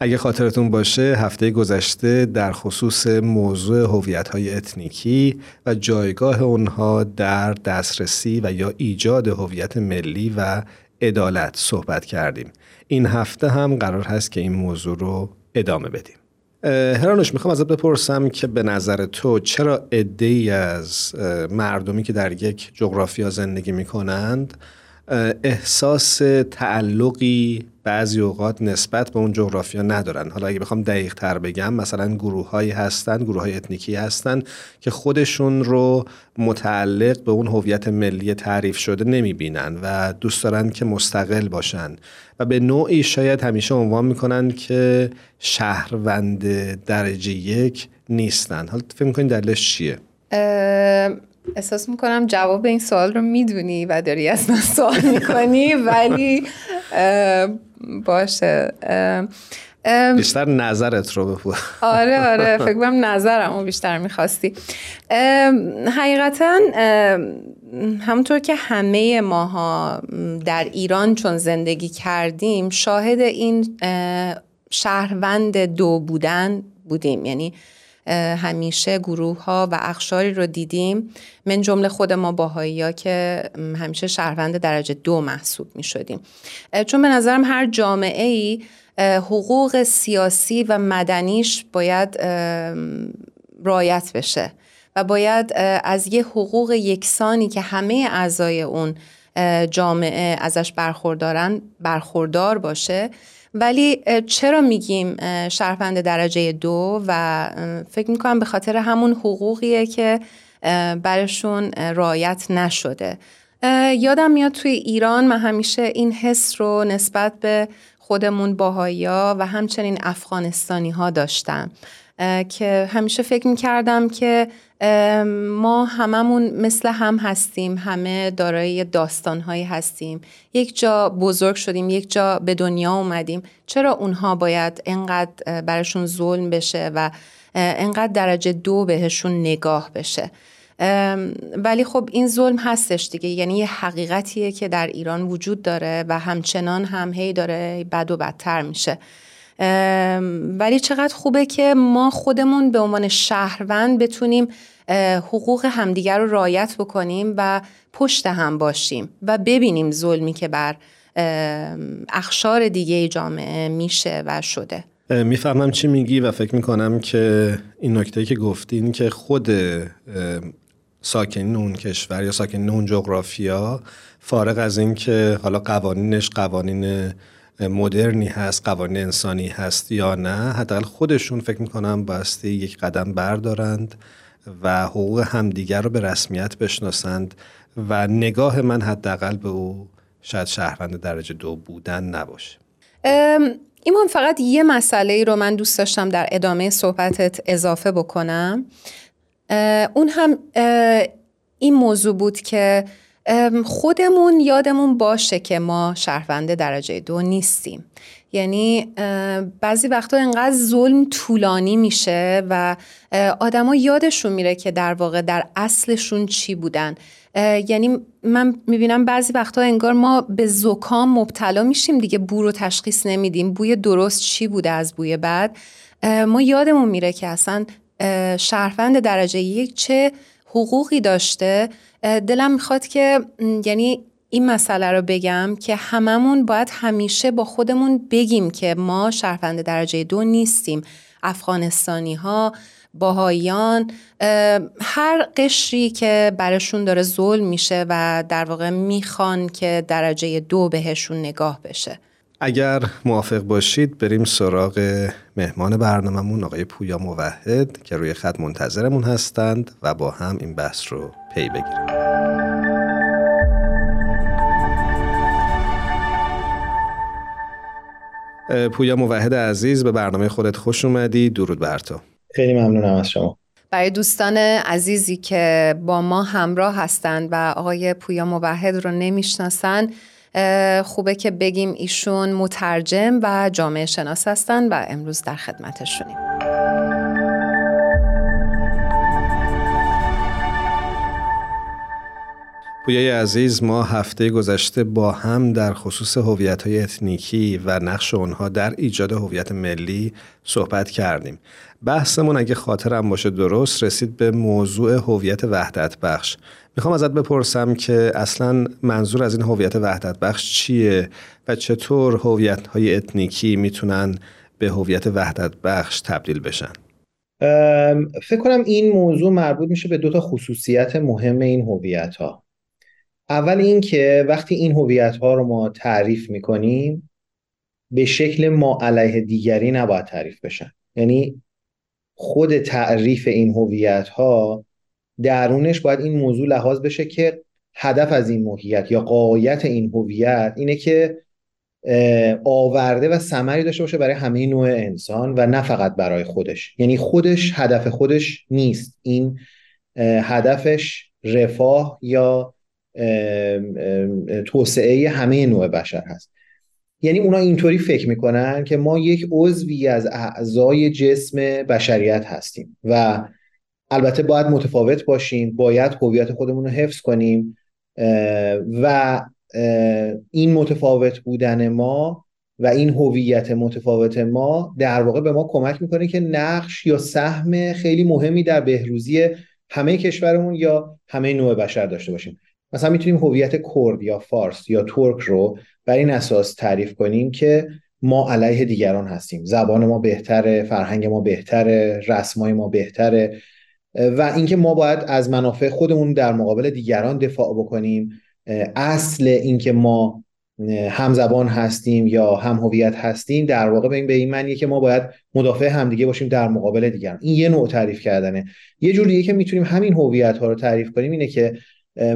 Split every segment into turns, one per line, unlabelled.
اگه خاطرتون باشه هفته گذشته در خصوص موضوع هویت های اتنیکی و جایگاه اونها در دسترسی و یا ایجاد هویت ملی و عدالت صحبت کردیم. این هفته هم قرار هست که این موضوع رو ادامه بدیم. هرانوش می‌خوام ازت بپرسم که به نظر تو چرا ای از مردمی که در یک جغرافیا زندگی می‌کنند احساس تعلقی بعضی اوقات نسبت به اون جغرافیا ندارن حالا اگه بخوام دقیق تر بگم مثلا گروه هایی هستن گروه های اتنیکی هستن که خودشون رو متعلق به اون هویت ملی تعریف شده نمی‌بینن و دوست دارن که مستقل باشن و به نوعی شاید همیشه عنوان می‌کنن که شهروند درجه یک نیستن حالا فکر می‌کنین دلیلش چیه؟
احساس می‌کنم جواب این سوال رو می‌دونی و داری از من سوال می‌کنی ولی باشه.
بیشتر نظرت رو بپو.
آره آره فکر کنم نظرم رو بیشتر می‌خواستی. حقیقتا همونطور که همه ماها در ایران چون زندگی کردیم شاهد این شهروند دو بودن بودیم. یعنی همیشه گروه ها و اخشاری رو دیدیم. من جمله خود ما باهایی ها که همیشه شهروند درجه دو محسوب می شدیم چون به نظرم هر جامعه ای حقوق سیاسی و مدنیش باید رایت بشه و باید از یه حقوق یکسانی که همه اعضای اون جامعه ازش برخوردارن برخوردار باشه. ولی چرا میگیم شهروند درجه دو؟ و فکر می‌کنم به خاطر همون حقوقیه که برشون رایت نشده. یادم میاد توی ایران من همیشه این حس رو نسبت به خودمون باهایی و همچنین افغانستانی ها داشتم که همیشه فکر می‌کردم که ما هممون مثل هم هستیم همه دارای داستانهایی هستیم. یک جا بزرگ شدیم یک جا به دنیا اومدیم. چرا اونها باید انقدر برشون ظلم بشه و انقدر درجه دو بهشون نگاه بشه؟ ولی خب این ظلم هستش دیگه. یعنی یه حقیقتیه که در ایران وجود داره و همچنان هم هی داره بد و بدتر میشه. ولی چقدر خوبه که ما خودمون به عنوان شهروند بتونیم حقوق همدیگر رو رایت بکنیم و پشت هم باشیم و ببینیم ظلمی که بر اخشار دیگه جامعه میشه و شده.
می‌فهمم چی میگی و فکر می‌کنم که این نکته که گفتین که خود ساکنین اون کشور یا ساکنین اون جغرافیا فارغ از اینکه حالا قوانینش قوانین مدرنی هست قوانین انسانی هست یا نه حداقل خودشون فکر می‌کنم باستی یک قدم بردارند و حقوق همدیگر رو به رسمیت بشناسند و نگاه من حداقل به او شاید شهروند درجه دو بودن نباشه.
ایمان فقط یه مسئله ای رو من دوست داشتم در ادامه صحبتت اضافه بکنم. اون هم این موضوع بود که خودمون یادمون باشه که ما شهروند درجه دو نیستیم. یعنی بعضی وقتا انقدر ظلم طولانی میشه و آدما یادشون میره که در واقع در اصلشون چی بودن. یعنی من می‌بینم بعضی وقتا انگار ما به زکام مبتلا میشیم دیگه بو رو تشخیص نمیدیم بوی درست چی بوده از بوی بعد. ما یادمون میره که اصلا شهروند درجه یک چه حقوقی داشته. دلم می‌خواد که یعنی این مسئله رو بگم که هممون باید همیشه با خودمون بگیم که ما شهروند درجه دو نیستیم. افغانستانی ها باهایان هر قشری که برشون داره ظلم میشه و در واقع می‌خوان که درجه دو بهشون نگاه بشه.
اگر موافق باشید بریم سراغ مهمان برنامهمون آقای پویا موحد که روی خط منتظرمون هستند و با هم این بحث رو پی بگیریم. پویا موحد عزیز به برنامه خودت خوش اومدی. درود بر تو.
خیلی ممنونم از شما.
برای دوستان عزیزی که با ما همراه هستند و آقای پویا موحد رو نمی‌شناسن خوبه که بگیم ایشون مترجم و جامعه شناس هستن و امروز در خدمتشونیم.
پویای عزیز ما هفته گذشته با هم در خصوص هویت های اتنیکی و نقش اونها در ایجاد هویت ملی صحبت کردیم. بحثمون اگه خاطرم باشه درست رسید به موضوع هویت وحدت بخش. می‌خوام ازت بپرسم که اصلا منظور از این هویت وحدت بخش چیه و چطور هویت های اتنیکی می‌تونن به هویت وحدت بخش تبدیل بشن؟
فکر کنم این موضوع مربوط میشه به دو تا خصوصیت مهم این هویت ها اول اینکه وقتی این هویت ها رو ما تعریف می‌کنیم به شکل ما علیه دیگری نباید تعریف بشن. یعنی خود تعریف این هویت ها درونش باید این موضوع لحاظ بشه که هدف از این موهیت یا قایت این هویت اینه که آورده و ثمری داشته باشه برای همه نوع انسان و نه فقط برای خودش. یعنی خودش هدف خودش نیست. این هدفش رفاه یا توسعه همه نوع بشر هست. یعنی اونا اینطوری فکر می‌کنن که ما یک عضوی از اعضای جسم بشریت هستیم و البته باید متفاوت باشیم باید هویت خودمون رو حفظ کنیم و این متفاوت بودن ما و این هویت متفاوت ما در واقع به ما کمک می‌کنه که نقش یا سهم خیلی مهمی در بهروزی همه کشورمون یا همه نوع بشر داشته باشیم. مثلا می‌تونیم هویت کرد یا فارس یا ترک رو بر این اساس تعریف کنیم که ما علیه دیگران هستیم. زبان ما بهتره فرهنگ ما بهتره رسمای ما بهتره. و اینکه ما باید از منافع خودمون در مقابل دیگران دفاع بکنیم. اصل اینکه ما هم زبان هستیم یا هم هویت هستیم در واقع به این به این معنیه که ما باید مدافع همدیگه باشیم در مقابل دیگران. این یه نوع تعریف کردنه. یه جور دیگه که می‌تونیم همین هویت ها رو تعریف کنیم اینه که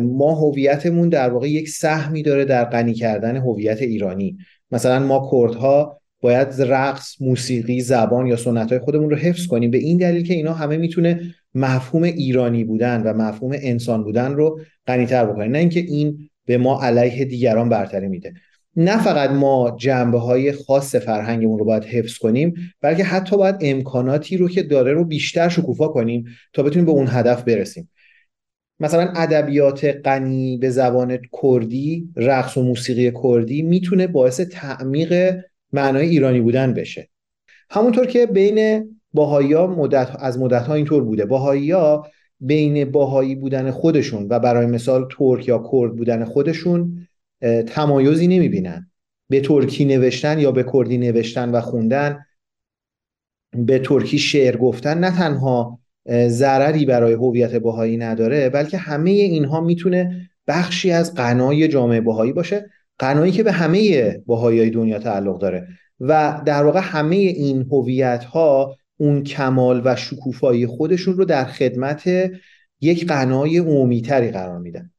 ما هویتمون در واقع یک سهمی داره در غنی کردن هویت ایرانی. مثلا ما کردها باید رقص موسیقی زبان یا سنت خودمون رو حفظ کنیم. به این دلیل که اینا همه می‌تونه مفهوم ایرانی بودن و مفهوم انسان بودن رو غنیتر بکنه. نه اینکه این به ما علیه دیگران برتری میده. نه فقط ما جنبه های خاص فرهنگمون رو باید حفظ کنیم بلکه حتی باید امکاناتی رو که داره رو بیشتر شکوفا کنیم تا بتونیم به اون هدف برسیم. مثلا ادبیات غنی به زبان کردی رقص و موسیقی کردی می‌تونه باعث تعمیق معنای ایرانی بودن بشه. همونطور که بین باهایی مدت از مدت ها اینطور بوده. باهایی بین باهایی بودن خودشون و برای مثال ترک یا کرد بودن خودشون تمایزی نمی‌بینن. به ترکی نوشتن یا به کردی نوشتن و خوندن به ترکی شعر گفتن نه تنها ضرری برای هویت باهایی نداره بلکه همه اینها می‌تونه بخشی از قنای جامعه باهایی باشه قنایی که به همه باهایی دنیا تعلق داره. و در واقع همه این هویت ها اون کمال و شکوفایی خودشون رو در خدمت یک قنای عمومیتری قرار میدن.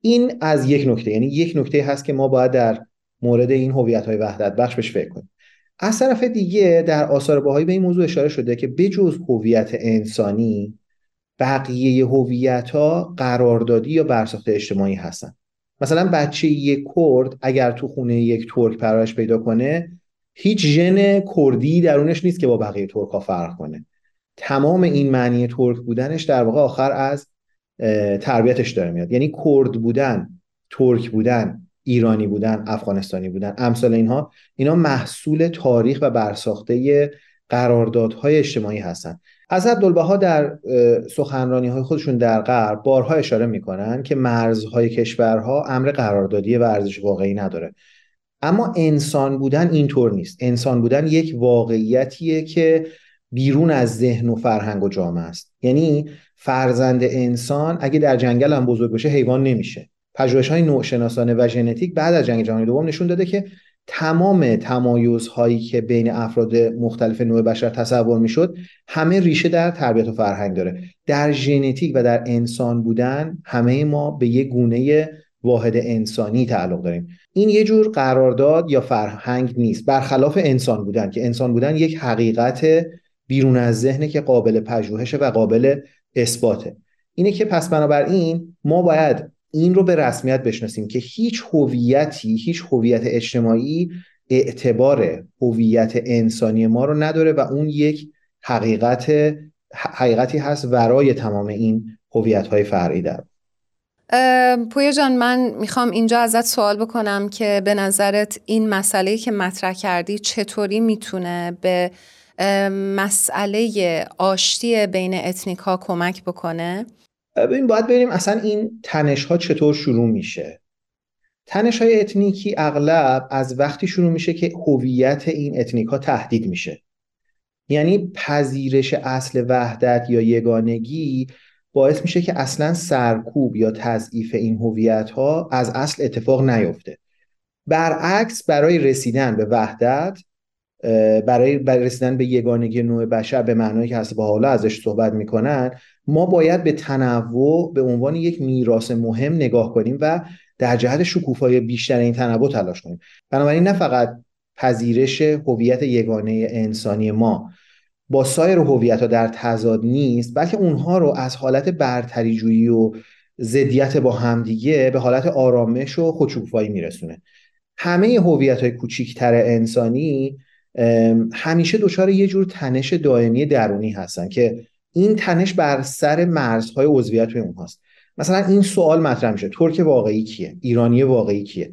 این از یک نکته یعنی یک نکته هست که ما باید در مورد این هویت های وحدت بخش بهش فکر کنیم. از طرف دیگه در آثار باهایی به این موضوع اشاره شده که بجز هویت انسانی بقیه هویت ها قراردادی یا برساخت اجتماعی هستن. مثلا بچه یک کرد اگر تو خونه یک ترک پرورش پیدا کنه هیچ ژن کردی درونش نیست که با بقیه ترک ها فرق کنه. تمام این معنی ترک بودنش در واقع آخر از تربیتش داره میاد. یعنی کرد بودن ترک بودن ایرانی بودن افغانستانی بودن. امثال اینها اینا محصول تاریخ و برساخته قراردادهای اجتماعی هستند از عبدالبها در سخنرانی های خودشون در غرب بارها اشاره می‌کنن که مرزهای کشورها امر قراردادی و ارزش واقعی نداره. اما انسان بودن اینطور نیست. انسان بودن یک واقعیتیه که بیرون از ذهن و فرهنگ و جامعه است. یعنی فرزند انسان اگه در جنگل هم بزرگ بشه حیوان نمیشه. پژوهش های نوعشناسانه و ژنتیک بعد از جنگ جهانی دوم نشون داده که تمام تمایزهایی که بین افراد مختلف نوع بشر تصور می‌شد همه ریشه در تربیت و فرهنگ داره. در ژنتیک و در انسان بودن همه ما به یک گونه واحد انسانی تعلق داریم. این یه جور قرارداد یا فرهنگ نیست. برخلاف انسان بودن که انسان بودن یک حقیقت بیرون از ذهنه که قابل پژوهش و قابل اثباته. اینه که پس بنابراین ما باید این رو به رسمیت بشناسیم که هیچ هویتی هیچ هویت اجتماعی اعتبار هویت انسانی ما رو نداره و اون یک حقیقت حقیقتی هست ورای تمام این هویت های فرعی در
پویا جان من می‌خوام اینجا ازت سوال بکنم که به نظرت این مسئله که مطرح کردی چطوری می‌تونه به مسئله آشتی بین اتنیک ها کمک بکنه؟
ببین باید بریم اصلا این تنش ها چطور شروع میشه. تنش های اتنیکی اغلب از وقتی شروع میشه که هویت این اتنیک ها تهدید میشه. یعنی پذیرش اصل وحدت یا یگانگی باعث میشه که اصلا سرکوب یا تضعیف این هویت ها از اصل اتفاق نیفته. برعکس برای رسیدن به وحدت برای, رسیدن به یگانگی نوع بشر به معنایی که هست با حالا ازش صحبت می‌کنن ما باید به تنوع به عنوان یک میراث مهم نگاه کنیم و در جهت شکوفایی بیشتر این تنوع تلاش کنیم. بنابراین نه فقط پذیرش هویت یگانه انسانی ما با سایر هویت ها در تضاد نیست بلکه اونها رو از حالت برتری جویی و ضدیت با همدیگه به حالت آرامش و خودشکوفایی میرسونه. همه هویت های کوچیکتر انسانی همیشه دچار یه جور تنش دائمی درونی هستن که این تنش بر سر مرزهای عضویت توی اونهاست مثلا این سوال مطرح میشه. ترک واقعی کیه؟ ایرانی واقعی کیه؟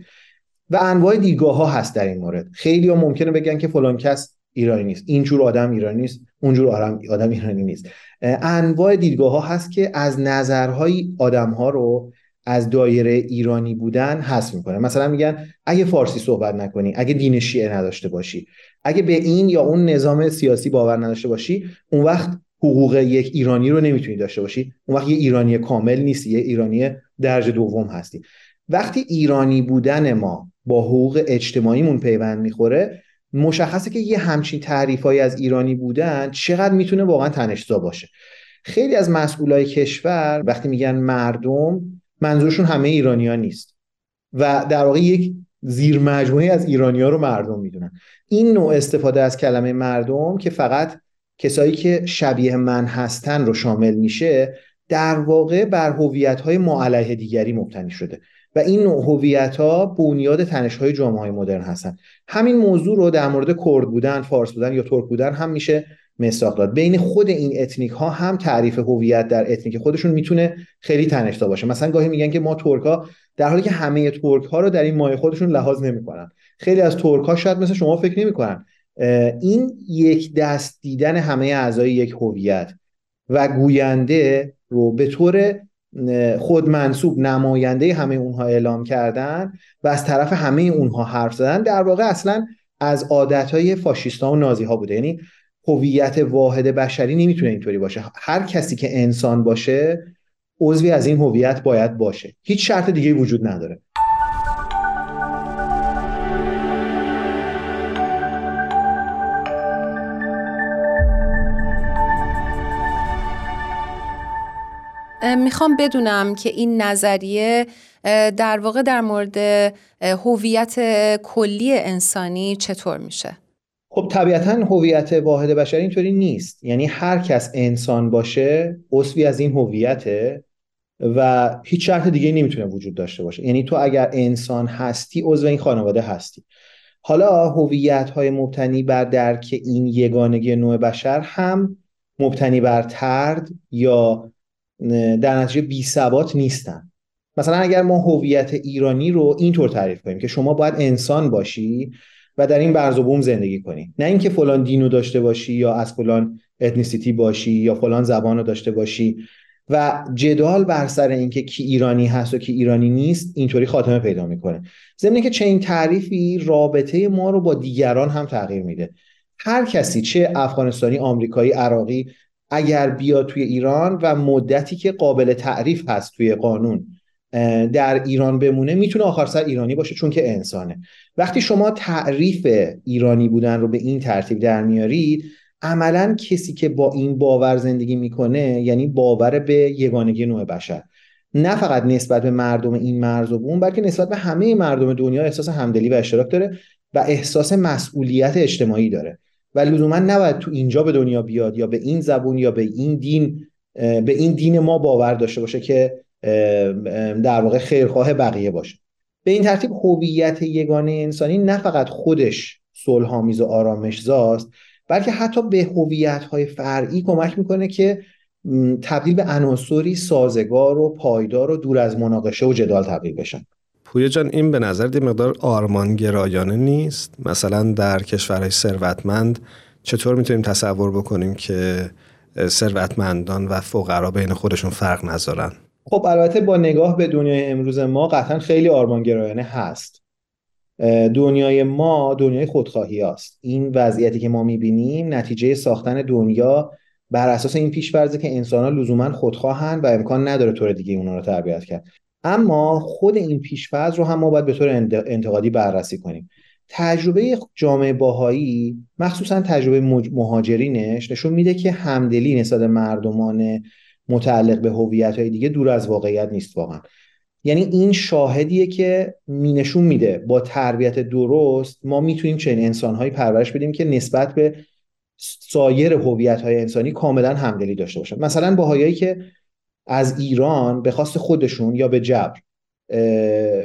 و انواع دیدگاه ها هست در این مورد. خیلی ها ممکنه بگن که فلان کس ایرانی نیست. اینجور آدم ایرانی نیست اونجور آدم, آدم ایرانی نیست. انواع دیدگاه ها هست که از نظرهای آدم ها رو از دایره ایرانی بودن حذف می‌کنه. مثلا میگن اگه فارسی صحبت نکنی اگه دین شیعه نداشته باشی اگه به این یا اون نظام سیاسی باور نداشته باشی اون وقت حقوق یک ایرانی رو نمی‌تونی داشته باشی. اون وقت یه ایرانی کامل نیستی یه ایرانی درجه دوم هستی. وقتی ایرانی بودن ما با حقوق اجتماعیمون پیوند می‌خوره مشخصه که یه همچین تعریفایی از ایرانی بودن چقدر می‌تونه واقعا تنشزا باشه. خیلی از مسئولای کشور وقتی میگن مردم منظورشون همه ایرانی ها نیست. و در واقع یک زیر مجموعه از ایرانی ها رو مردم می‌دونن. این نوع استفاده از کلمه مردم که فقط کسایی که شبیه من هستن رو شامل میشه در واقع بر هویت های ما دیگری مبتنی شده و این نوع هویت ها بنیاد تنش های جامعه مدرن هستن. همین موضوع رو در مورد کرد بودن فارس بودن یا ترک بودن هم میشه مصداق داد. بین خود این اتنیک ها هم تعریف هویت در اتنیک خودشون می‌تونه خیلی تنش‌زا باشه. مثلا گاهی میگن که ما ترک ها در حالی که همه ترک ها رو در این مایه خودشون لحاظ نمی‌کنن. خیلی از ترک ها شاید مثل شما فکر نمی‌کنن. این یک دست دیدن همه اعضای یک هویت و گوینده رو به طور خود منصوب نماینده همه اونها اعلام کردن و از طرف همه اونها حرف زدن در واقع اصلا از عادتهای فاشیستا و نازی ها بوده. یعنی هویت واحد بشری نمی‌تونه اینطوری باشه. هر کسی که انسان باشه عضوی از این هویت باید باشه. هیچ شرط دیگه وجود نداره.
می‌خوام بدونم که این نظریه در واقع در مورد هویت کلی انسانی چطور میشه؟
خب طبیعتا هویت واحد بشری اینطوری نیست. یعنی هر کس انسان باشه عضوی از این هویته و هیچ شرط دیگه نمی‌تونه وجود داشته باشه. یعنی تو اگر انسان هستی عضو این خانواده هستی. حالا هویت های مبتنی بر درک این یگانگی نوع بشر هم مبتنی بر ترد یا در نتیجه بی ثبات نیستن. مثلا اگر ما هویت ایرانی رو اینطور تعریف کنیم که شما باید انسان باشی و در این برز و بوم زندگی کنی. نه اینکه فلان دینو داشته باشی یا از فلان اتنیسیتی باشی یا فلان زبان رو داشته باشی. و جدال بر سر اینکه کی ایرانی هست و کی ایرانی نیست اینطوری خاتمه پیدا می‌کنه. ضمن که چنین تعریفی رابطه ما رو با دیگران هم تغییر میده. هر کسی چه افغانستانی آمریکایی عراقی اگر بیاد توی ایران و مدتی که قابل تعریف هست توی قانون در ایران بمونه می‌تونه آخر سر ایرانی باشه چون که انسانه. وقتی شما تعریف ایرانی بودن رو به این ترتیب در میارید عملا کسی که با این باور زندگی می‌کنه یعنی باور به یگانگی نوع بشر. نه فقط نسبت به مردم این مرز و بوم بلکه نسبت به همه مردم دنیا احساس همدلی و اشتراک داره و احساس مسئولیت اجتماعی داره. و لزوما نباید تو اینجا به دنیا بیاد یا به این زبون یا به این دین به این دین ما باور داشته باشه که در واقع خیرخواه بقیه باشه. به این ترتیب هویت یگانه انسانی نه فقط خودش صلحآمیز و آرامش زاست بلکه حتی به هویت های فرعی کمک می‌کنه که تبدیل به عناصری سازگار و پایدار و دور از مناقشه و جدال تبدیل بشن.
پویا جان این به نظر دی مقدار آرمانگرایانه نیست؟ مثلا در کشورهای ثروتمند چطور می‌تونیم تصور بکنیم که ثروتمندان و فقرا بین خودشون فرق نذارن؟
خب البته با نگاه به دنیای امروز ما قطعا خیلی آرمانگرایانه هست. دنیای ما دنیای خودخواهی است این وضعیتی که ما می‌بینیم نتیجه ساختن دنیا بر اساس این پیشفرضه که انسان ها لزوما خودخواهن و امکان نداره طور دیگه اونا رو تربیت کرد. اما خود این پیشفرض رو هم ما باید به طور انتقادی بررسی کنیم. تجربه جامعه باهایی مخصوصا تجربه مهاجرینش نشون میده که همدلی نسبت مردمان متعلق به هویت های دیگه دور از واقعیت نیست واقعا. یعنی این شاهدیه که می نشون میده با تربیت درست ما می‌تونیم چنین انسانهایی پرورش بدیم که نسبت به سایر هویت های انسانی کاملا همدلی داشته باشن. مثلا باهایی که از ایران به خواست خودشون یا به جبر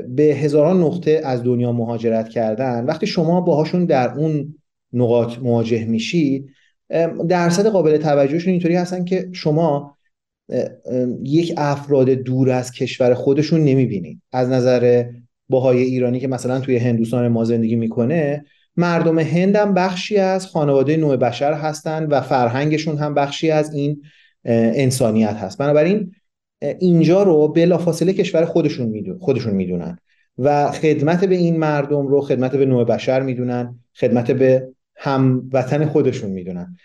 به هزاران نقطه از دنیا مهاجرت کردن. وقتی شما باهاشون در اون نقاط مواجه میشید درصد قابل توجهشون اینطوری هستن که شما یک افراد دور از کشور خودشون نمی‌بینید. از نظر باهای ایرانی که مثلا توی هندوستان ما زندگی می‌کنه مردم هند هم بخشی از خانواده نوع بشر هستند و فرهنگشون هم بخشی از این انسانیت هست. بنابراین اینجا رو بلافاصله کشور خودشون میدون خودشون می‌دونن و خدمت به این مردم رو خدمت به نوع بشر می‌دونن خدمت به هموطن خودشون می‌دونن.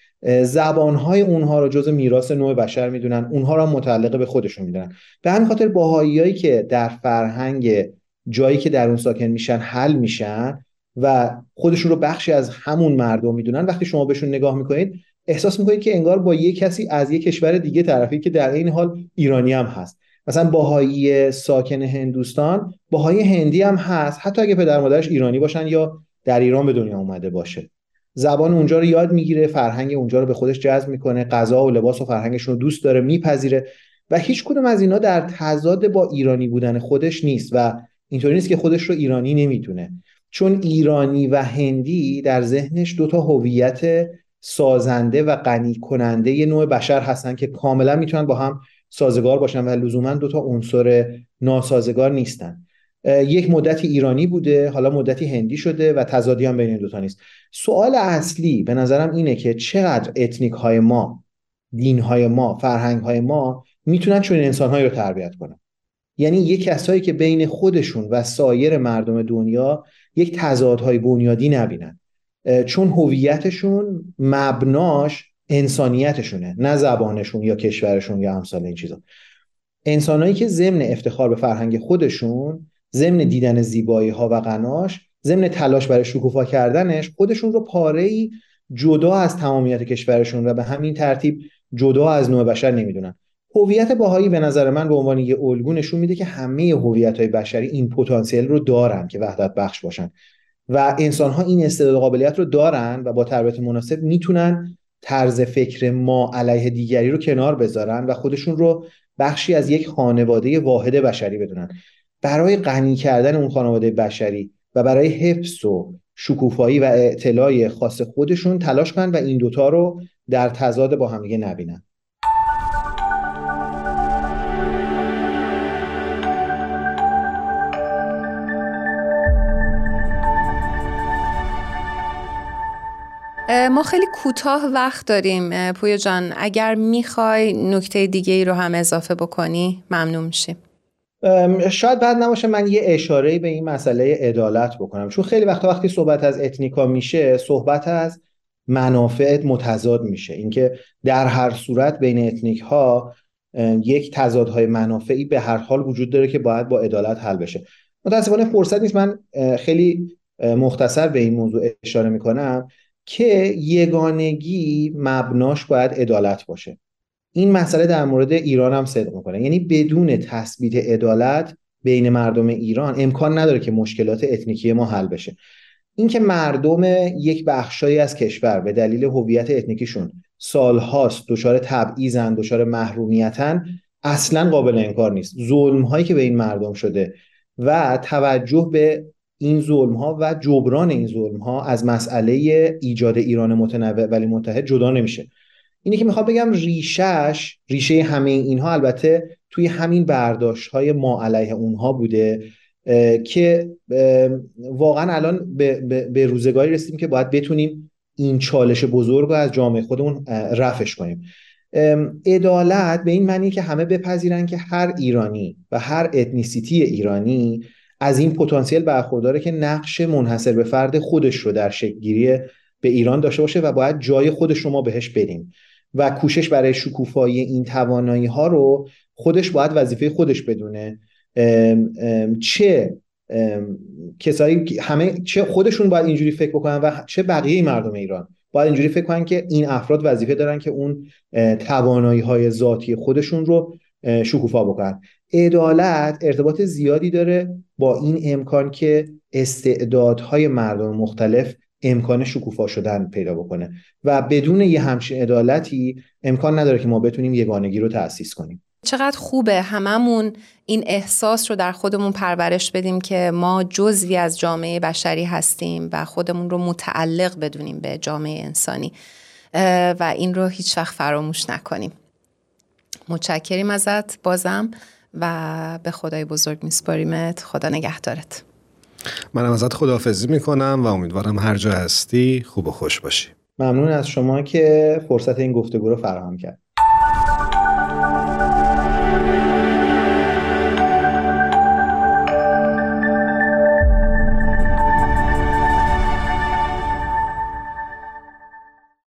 زبانهای اونها رو جز میراث نوع بشر می‌دونن اونها رو متعلق به خودشون می‌دونن. به همین خاطر باهاییایی که در فرهنگ جایی که در اون ساکن میشن حل میشن و خودشون رو بخشی از همون مردم می‌دونن وقتی شما بهشون نگاه می‌کنید احساس می‌کنید که انگار با یه کسی از یه کشور دیگه طرفی که در این حال ایرانی هم هست. مثلا باهایی ساکن هندوستان باهایی هندی هم هست. حتی اگه پدر مادرش ایرانی باشن یا در ایران به دنیا اومده باشه. زبان اونجا رو یاد می‌گیره فرهنگ اونجا رو به خودش جذب می‌کنه غذا و لباس و فرهنگشون رو دوست داره میپذیره و هیچ کدوم از اینا در تضاد با ایرانی بودن خودش نیست و اینطوری نیست که خودش رو ایرانی نمی‌تونه چون ایرانی و هندی در ذهنش دوتا هویت سازنده و غنی کننده یه نوع بشر هستن که کاملا می‌تونن با هم سازگار باشن و لزوما دوتا عنصر ناسازگار نیستن. یک مدتی ایرانی بوده حالا مدتی هندی شده و تضادی هم بین این دوتا نیست. سوال اصلی به نظرم اینه که چقدر اتنیک های ما دین های ما فرهنگ های ما می‌تونن چون انسان رو تربیت کنن؟ یعنی یک کسایی که بین خودشون و سایر مردم دنیا یک تضادهای بنیادی نبینن. چون هویتشون مبناش انسانیتشونه نه زبانشون یا کشورشون یا امثال این چیزا. انسانهایی که ضمن افتخار به فرهنگ خودشون ضمن دیدن زیبایی ها و غناش ضمن تلاش برای شکوفا کردنش خودشون رو پاره ای جدا از تمامیت کشورشون و به همین ترتیب جدا از نوع بشر نمی‌دونن. هویت باهایی به نظر من به عنوان یه الگو نشون میده که همه هویت های بشری این پتانسیل رو دارن که وحدت بخش باشن. و انسان ها این استعداد قابلیت رو دارن و با تربیت مناسب می‌تونن طرز فکر ما علیه دیگری رو کنار بذارن و خودشون رو بخشی از یک خانواده واحد بشری بدونن. برای غنی کردن اون خانواده بشری و برای حفظ و شکوفایی و اطلاع خاص خودشون تلاش کنن و این دوتا رو در تضاد با همدیگه نبینن.
ما خیلی کوتاه وقت داریم پویا جان. اگر می‌خوای نکته دیگه ای رو هم اضافه بکنی ممنون میشیم.
شاید بد نباشه من یه اشاره به این مسئله عدالت بکنم. چون خیلی وقتا وقتی صحبت از اتنیکا میشه صحبت از منافع متضاد میشه. اینکه در هر صورت بین اتنیک ها یک تضادهای منافعی به هر حال وجود داره که باید با عدالت حل بشه. متاسفانه فرصت نیست. من خیلی مختصر به این موضوع اشاره می‌کنم. که یگانگی مبناش باید عدالت باشه. این مسئله در مورد ایران هم صدق می‌کنه. یعنی بدون تثبیت عدالت بین مردم ایران امکان نداره که مشکلات اتنیکی ما حل بشه. اینکه مردم یک بخشایی از کشور به دلیل هویت اتنیکیشون سالهاست دچار تبعیضن دچار محرومیتن اصلا قابل انکار نیست. ظلم هایی که به این مردم شده و توجه به این ظلم ها و جبران این ظلم ها از مسئله ایجاد ایران متنوع ولی متحد جدا نمیشه. اینه که می‌خوام بگم ریشش ریشه همه اینها البته توی همین برداشت های ما علیه اونها بوده که واقعا الان به, به روزگاری رسیدیم که باید بتونیم این چالش بزرگ رو از جامعه خودمون رفش کنیم. عدالت به این معنی که همه بپذیرن که هر ایرانی و هر اتنیسیتی ایرانی از این پتانسیل برخورداره که نقش منحصر به فرد خودش رو در شکلگیری به ایران داشته باشه و باید جای خودش رو ما بهش بدیم. و کوشش برای شکوفایی این توانایی ها رو خودش باید وظیفه خودش بدونه. چه کسایی همه چه خودشون باید اینجوری فکر بکنن و چه بقیه مردم ایران باید اینجوری فکر کنن که این افراد وظیفه دارن که اون توانایی های ذاتی خودشون رو شکوفا بکنن. عدالت ارتباط زیادی داره با این امکان که استعدادهای مردم مختلف امکان شکوفا شدن پیدا بکنه. و بدون یه همچین عدالتی امکان نداره که ما بتونیم یگانگی رو تأسیس کنیم.
چقدر خوبه هممون این احساس رو در خودمون پرورش بدیم که ما جزوی از جامعه بشری هستیم و خودمون رو متعلق بدونیم به جامعه انسانی و این رو هیچ وقت فراموش نکنیم. متشکریم ازت بازم. و به خدای بزرگ میسپاریمت. خدا نگهدارت.
منم ازت خداحافظی می‌کنم و امیدوارم هر جا هستی خوب و خوش باشی.
ممنون از شما که فرصت این گفتگو رو فراهم کرد.